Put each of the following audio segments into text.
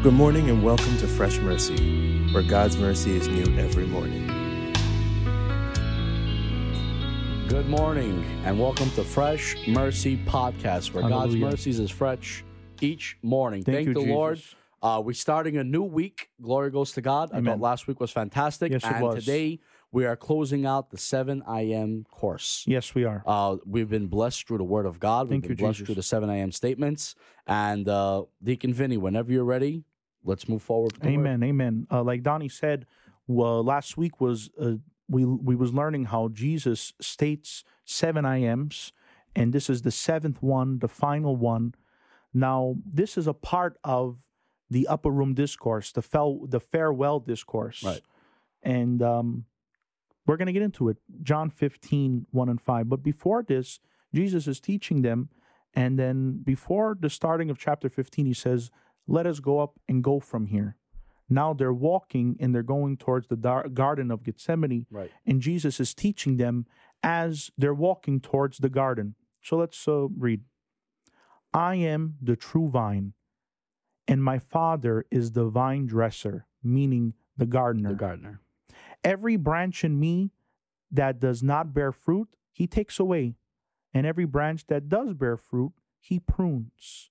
Good morning and welcome to Fresh Mercy, where God's mercy is new every morning. Good morning and welcome to Fresh Mercy Podcast, where God's mercies is fresh each morning. Thank Thank, you, the Lord. Uh, we're starting a new week. Glory goes to God. I thought last week was fantastic. Yes, it was. today we are closing out the 7 I am course. Yes, we are. Uh, we've been blessed through the Word of God. We've Thank been you, blessed Jesus. through the 7 I am statements. And uh, Deacon Vinny, whenever you're ready, let's move forward. the word. Amen. Amen. Uh, like Donnie said, well, last week was uh, we we was learning how Jesus states seven I ams, and this is the seventh one, the final one. Now, this is a part of the upper room discourse, the fel- the farewell discourse, Right. And um, we're going to get into it. John 15, 1 and 5. But before this, Jesus is teaching them. And then before the starting of chapter 15, he says, Let us go up and go from here. Now they're walking and they're going towards the dar- Garden of Gethsemane. Right. And Jesus is teaching them as they're walking towards the garden. So let's uh, read. I am the true vine, and my Father is the vine dresser, meaning the gardener. The gardener. Every branch in me that does not bear fruit, he takes away. And every branch that does bear fruit, he prunes,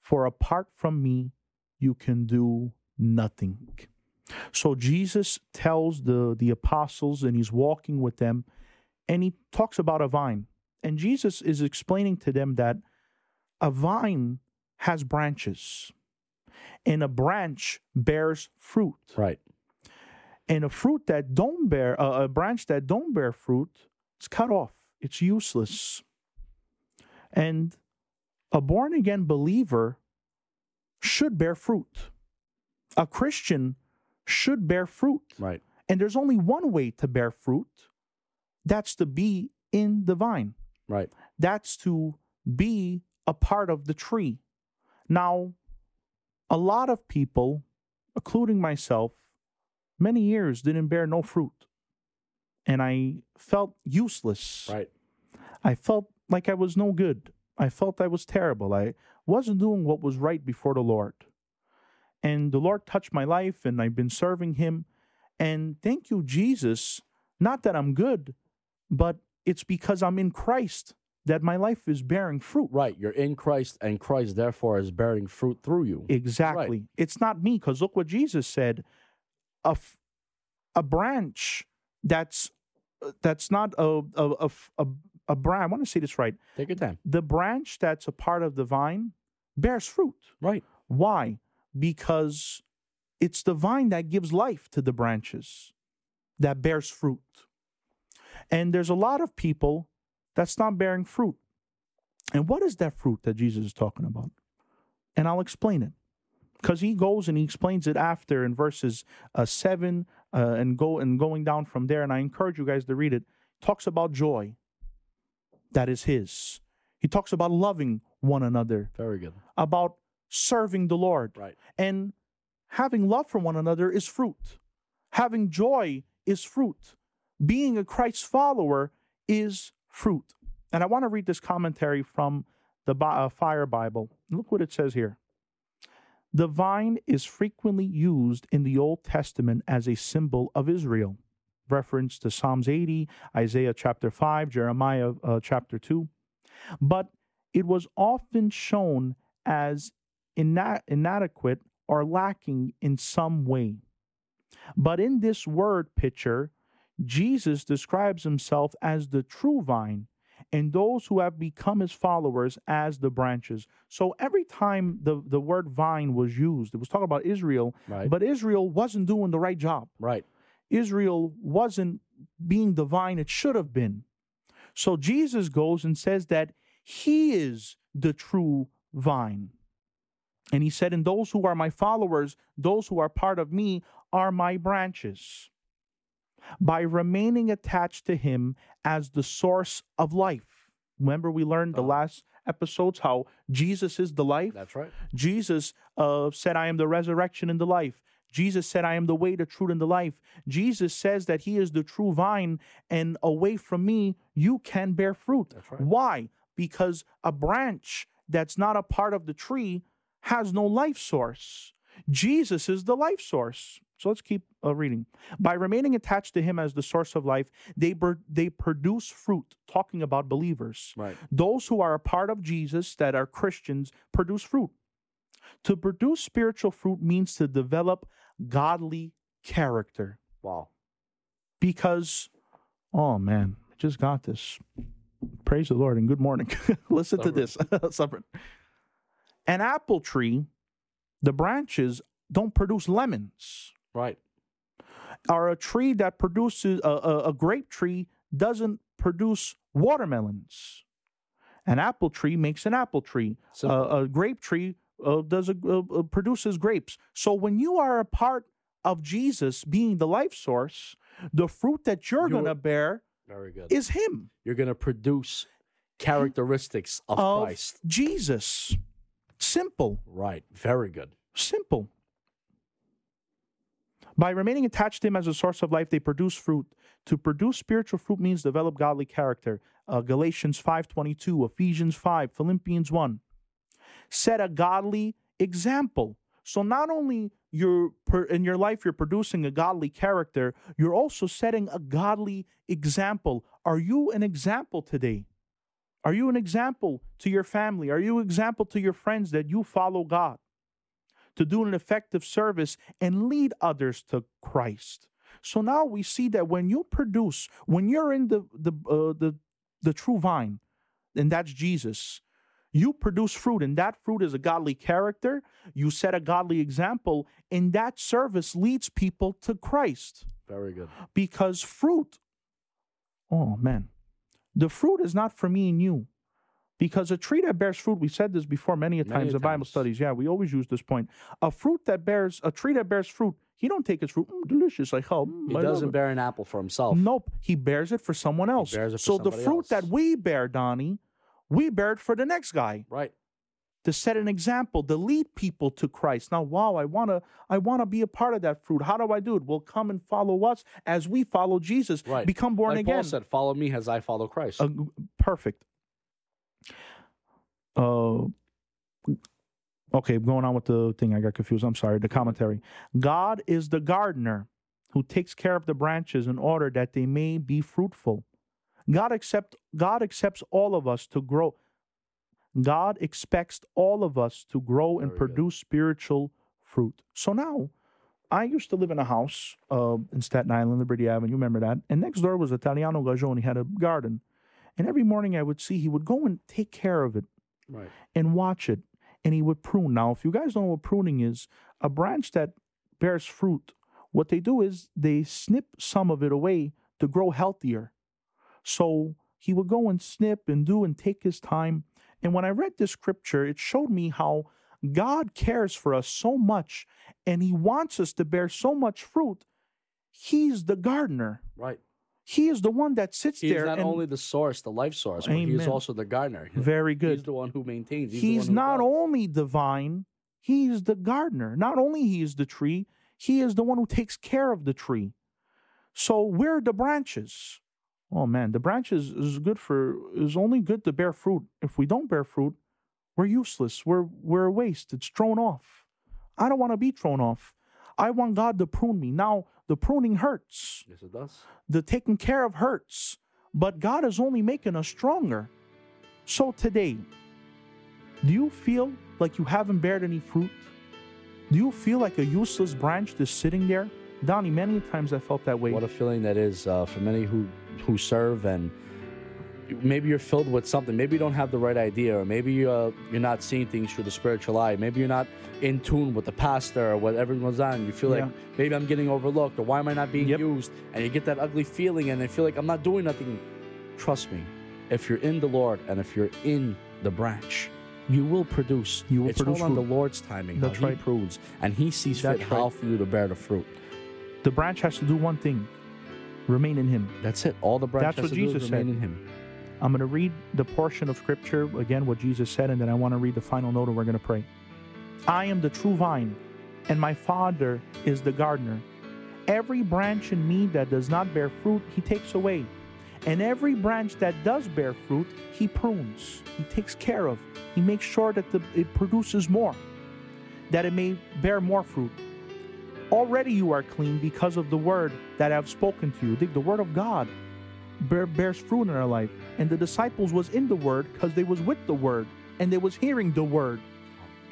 For apart from me, you can do nothing. So Jesus tells the, the apostles, and he's walking with them, and he talks about a vine. And Jesus is explaining to them that a vine has branches, and a branch bears fruit Right. and a fruit that don't bear uh, a branch that don't bear fruit it's cut off it's useless and a born again believer should bear fruit a christian should bear fruit Right. and there's only one way to bear fruit that's to be in the vine Right. that's to be a part of the tree. Now, a lot of people, including myself, many years didn't bear no fruit. And I felt useless. Right. I felt like I was no good. I felt I was terrible. I wasn't doing what was right before the Lord. And the Lord touched my life, and I've been serving Him. And thank you, Jesus. Not that I'm good, but it's because I'm in Christ that my life is bearing fruit. Right. You're in Christ, and Christ, therefore, is bearing fruit through you. Exactly. It's not me, because look what Jesus said. A, f- a branch that's uh, that's not a a a, a, a branch. I want to say this right. Take your time. The branch that's a part of the vine bears fruit. Right. Why? Because it's the vine that gives life to the branches that bears fruit. And there's a lot of people that's not bearing fruit. And what is that fruit that Jesus is talking about? And I'll explain it. Because he goes and he explains it after in verses uh, seven uh, and go and going down from there. And I encourage you guys to read it. Talks about joy that is his. He talks about loving one another, Very good. about serving the Lord. Right. And having love for one another is fruit. Having joy is fruit. Being a Christ follower is fruit. And I want to read this commentary from the Bi- uh, Fire Bible. Look what it says here. The vine is frequently used in the Old Testament as a symbol of Israel. Reference to Psalms 80, Isaiah chapter 5, Jeremiah uh, chapter 2. But it was often shown as ina- inadequate or lacking in some way. But in this word picture, Jesus describes himself as the true vine and those who have become his followers as the branches. So every time the, the word vine was used, it was talking about Israel, Right. but Israel wasn't doing the right job. right. Israel wasn't being the vine it should have been. So Jesus goes and says that he is the true vine. And he said, And those who are my followers, those who are part of me, are my branches. By remaining attached to him as the source of life. Remember, we learned the Uh-huh. last episodes how Jesus is the life. That's right. Jesus uh, said, I am the resurrection and the life. Jesus said, I am the way, the truth, and the life. Jesus says that He is the true vine, and away from me, you can bear fruit. That's right. Why? Because a branch that's not a part of the tree has no life source. Jesus is the life source. So let's keep uh, reading. By remaining attached to Him as the source of life, they, bur- they produce fruit, talking about believers. Right. Those who are a part of Jesus, that are Christians, produce fruit. To produce spiritual fruit means to develop godly character. Wow. Because, oh man, I just got this. Praise the Lord and good morning. Listen to this. Supper. An apple tree, the branches don't produce lemons. Right. Or a tree that produces, a, a, a grape tree doesn't produce watermelons. An apple tree makes an apple tree. A, a grape tree uh, does a, uh, uh, produces grapes. So when you are a part of Jesus being the life source, the fruit that you're You're- going to bear Very good. is Him You're going to produce characteristics of, of Christ. Jesus. Simple, Right. Very good. simple. By remaining attached to Him as a source of life, they produce fruit. To produce spiritual fruit means develop godly character. Uh, Galatians five twenty two, Ephesians five, Philippians one. Set a godly example. So not only you're in your life you're producing a godly character, you're also setting a godly example. Are you an example today? Are you an example to your family? Are you an example to your friends that you follow God? To do an effective service and lead others to Christ. So now we see that when you produce, when you're in the the uh, the the true vine, and that's Jesus, you produce fruit, and that fruit is a godly character. You set a godly example, and that service leads people to Christ Very good. because fruit, oh man, the fruit is not for me and you. Because a tree that bears fruit, we said this before many a Many times in Bible studies. Yeah, we always use this point. A fruit that bears, a tree that bears fruit, he don't take his fruit, "Mm, delicious, like oh, mm, He I doesn't bear an apple for himself. Nope, he bears it for someone else. bears it for so the fruit that we bear, Donnie, we bear it for the next guy Right. to set an example, to lead people to Christ. Now, wow, I wanna, I wanna be a part of that fruit. How do I do it? Well, come and follow us as we follow Jesus. Right. Become born like again. Paul said, "Follow me as I follow Christ." Uh, perfect. Uh, okay, going on with the thing. I got confused. I'm sorry. The commentary. God is the gardener who takes care of the branches in order that they may be fruitful. God accept God accepts all of us to grow. God expects all of us to grow and Very good. produce spiritual fruit. So now, I used to live in a house uh, in Staten Island, Liberty Avenue. You remember that? And next door was Italiano Gajon. He had a garden. And every morning I would see he would go and take care of it right. and watch it. And he would prune. Now, if you guys don't know what pruning is, a branch that bears fruit, what they do is they snip some of it away to grow healthier. So he would go and snip and do and take his time. And when I read this scripture, it showed me how God cares for us so much and he wants us to bear so much fruit. He's the gardener. Right. He is the one that sits He's there He's not and only the source, the life source, but he's Amen. also the gardener. Very good. He's the one who maintains. He's, He's, who not does. only divine, he's the gardener. Not only he is the tree, he is the one who takes care of the tree. So we're the branches. Oh man, the branches is good for is only good to bear fruit. If we don't bear fruit, we're useless. We're we're a waste. It's thrown off. I don't want to be thrown off. I want God to prune me. Now the pruning hurts. Yes, it does. The taking care of hurts. But God is only making us stronger. So today, do you feel like you haven't bared any fruit? Do you feel like a useless branch just sitting there? Donnie, many times I felt that way. What a feeling that is uh, for many who who serve and maybe you're filled with something. Maybe you don't have the right idea, or maybe uh, you're not seeing things through the spiritual eye. Maybe you're not in tune with the pastor or what everyone's on. You feel like maybe I'm getting overlooked, or why am I not being Yep. used? And you get that ugly feeling, and I feel like I'm not doing nothing. Trust me, if you're in the Lord and if you're in the branch, you will produce. You will it's produce all on the. Lord's timing. That's how right. He prunes, and He sees That's fit how right. for you to bear the fruit. The branch has to do one thing remain in Him. That's it. All the branch That's what Jesus remain said. in Him. I'm going to read the portion of scripture, again, what Jesus said, and then I want to read the final note and we're going to pray. I am the true vine, and my Father is the gardener. Every branch in me that does not bear fruit, he takes away. And every branch that does bear fruit, he prunes, he takes care of, he makes sure that the, it produces more, that it may bear more fruit. Already you are clean because of the word that I have spoken to you, the, the word of God bear, bears fruit in our life. And the disciples was in the word because they was with the word and they was hearing the word.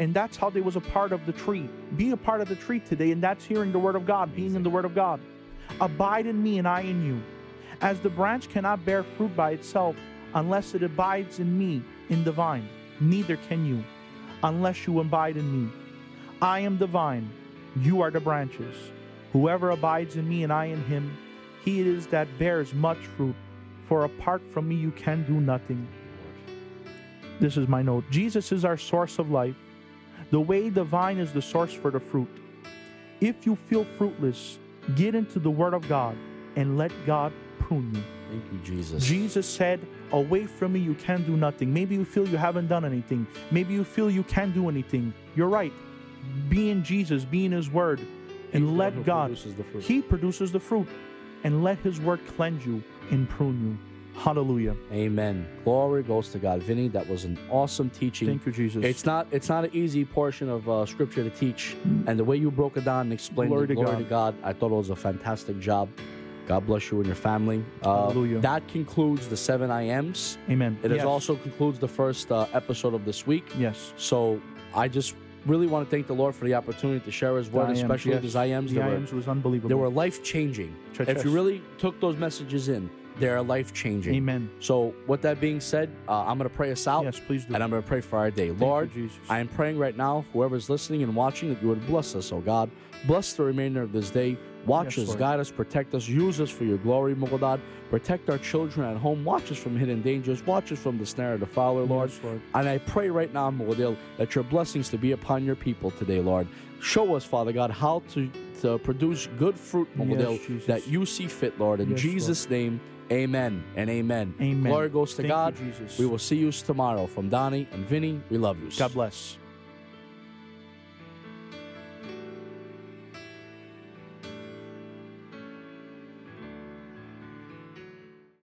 And that's how they was a part of the tree. Be a part of the tree today, and that's hearing the word of God, being in the word of God. Abide in me and I in you. As the branch cannot bear fruit by itself unless it abides in me in the vine, neither can you unless you abide in me. I am the vine, you are the branches. Whoever abides in me and I in him, he it is that bears much fruit. For apart from me, you can do nothing. This is my note. Jesus is our source of life. The way the vine is the source for the fruit. If you feel fruitless, get into the Word of God and let God prune you. Thank you, Jesus. Jesus said, Away from me, you can do nothing. Maybe you feel you haven't done anything. Maybe you feel you can't do anything. You're right. Be in Jesus, be in His Word, and let God. produces. He produces the fruit, and let His Word cleanse you and prune you. Hallelujah. Amen. Glory goes to God. Vinny, that was an awesome teaching. Thank you, Jesus. It's not it's not an easy portion of uh, scripture to teach, and the way you broke it down and explained Glory it, to glory God. to God, I thought it was a fantastic job. God bless you and your family. Uh, Hallelujah. That concludes the seven I ams. Amen. It yes. is also concludes the first uh, episode of this week. yes. So I just really want to thank the Lord for the opportunity to share His word, especially yes. these I ams. The They were, I ams was unbelievable. they were life changing. If you really took those messages in, they're life changing. Amen. So with that being said, uh, I'm going to pray us out. Yes, please do. And I'm going to pray for our day. Thank you, Lord, Jesus. I am praying right now, whoever's listening and watching, that you would bless us, oh God. Bless the remainder of this day. Watch Yes, us, Lord. guide us, protect us, use us for your glory, God. Protect our children at home. Watch us from hidden dangers. Watch us from the snare of the fowler, Lord. Yes, Lord. And I pray right now, Mogadil, that your blessings to be upon your people today, Lord. Show us, Father God, how to, to produce good fruit, Mogadil, Yes, that you see fit, Lord. In Yes, Lord. Jesus' name, amen and amen. Amen. Glory goes to Thank you, God. Jesus. We will see you tomorrow. From Donnie and Vinny, we love you. God bless.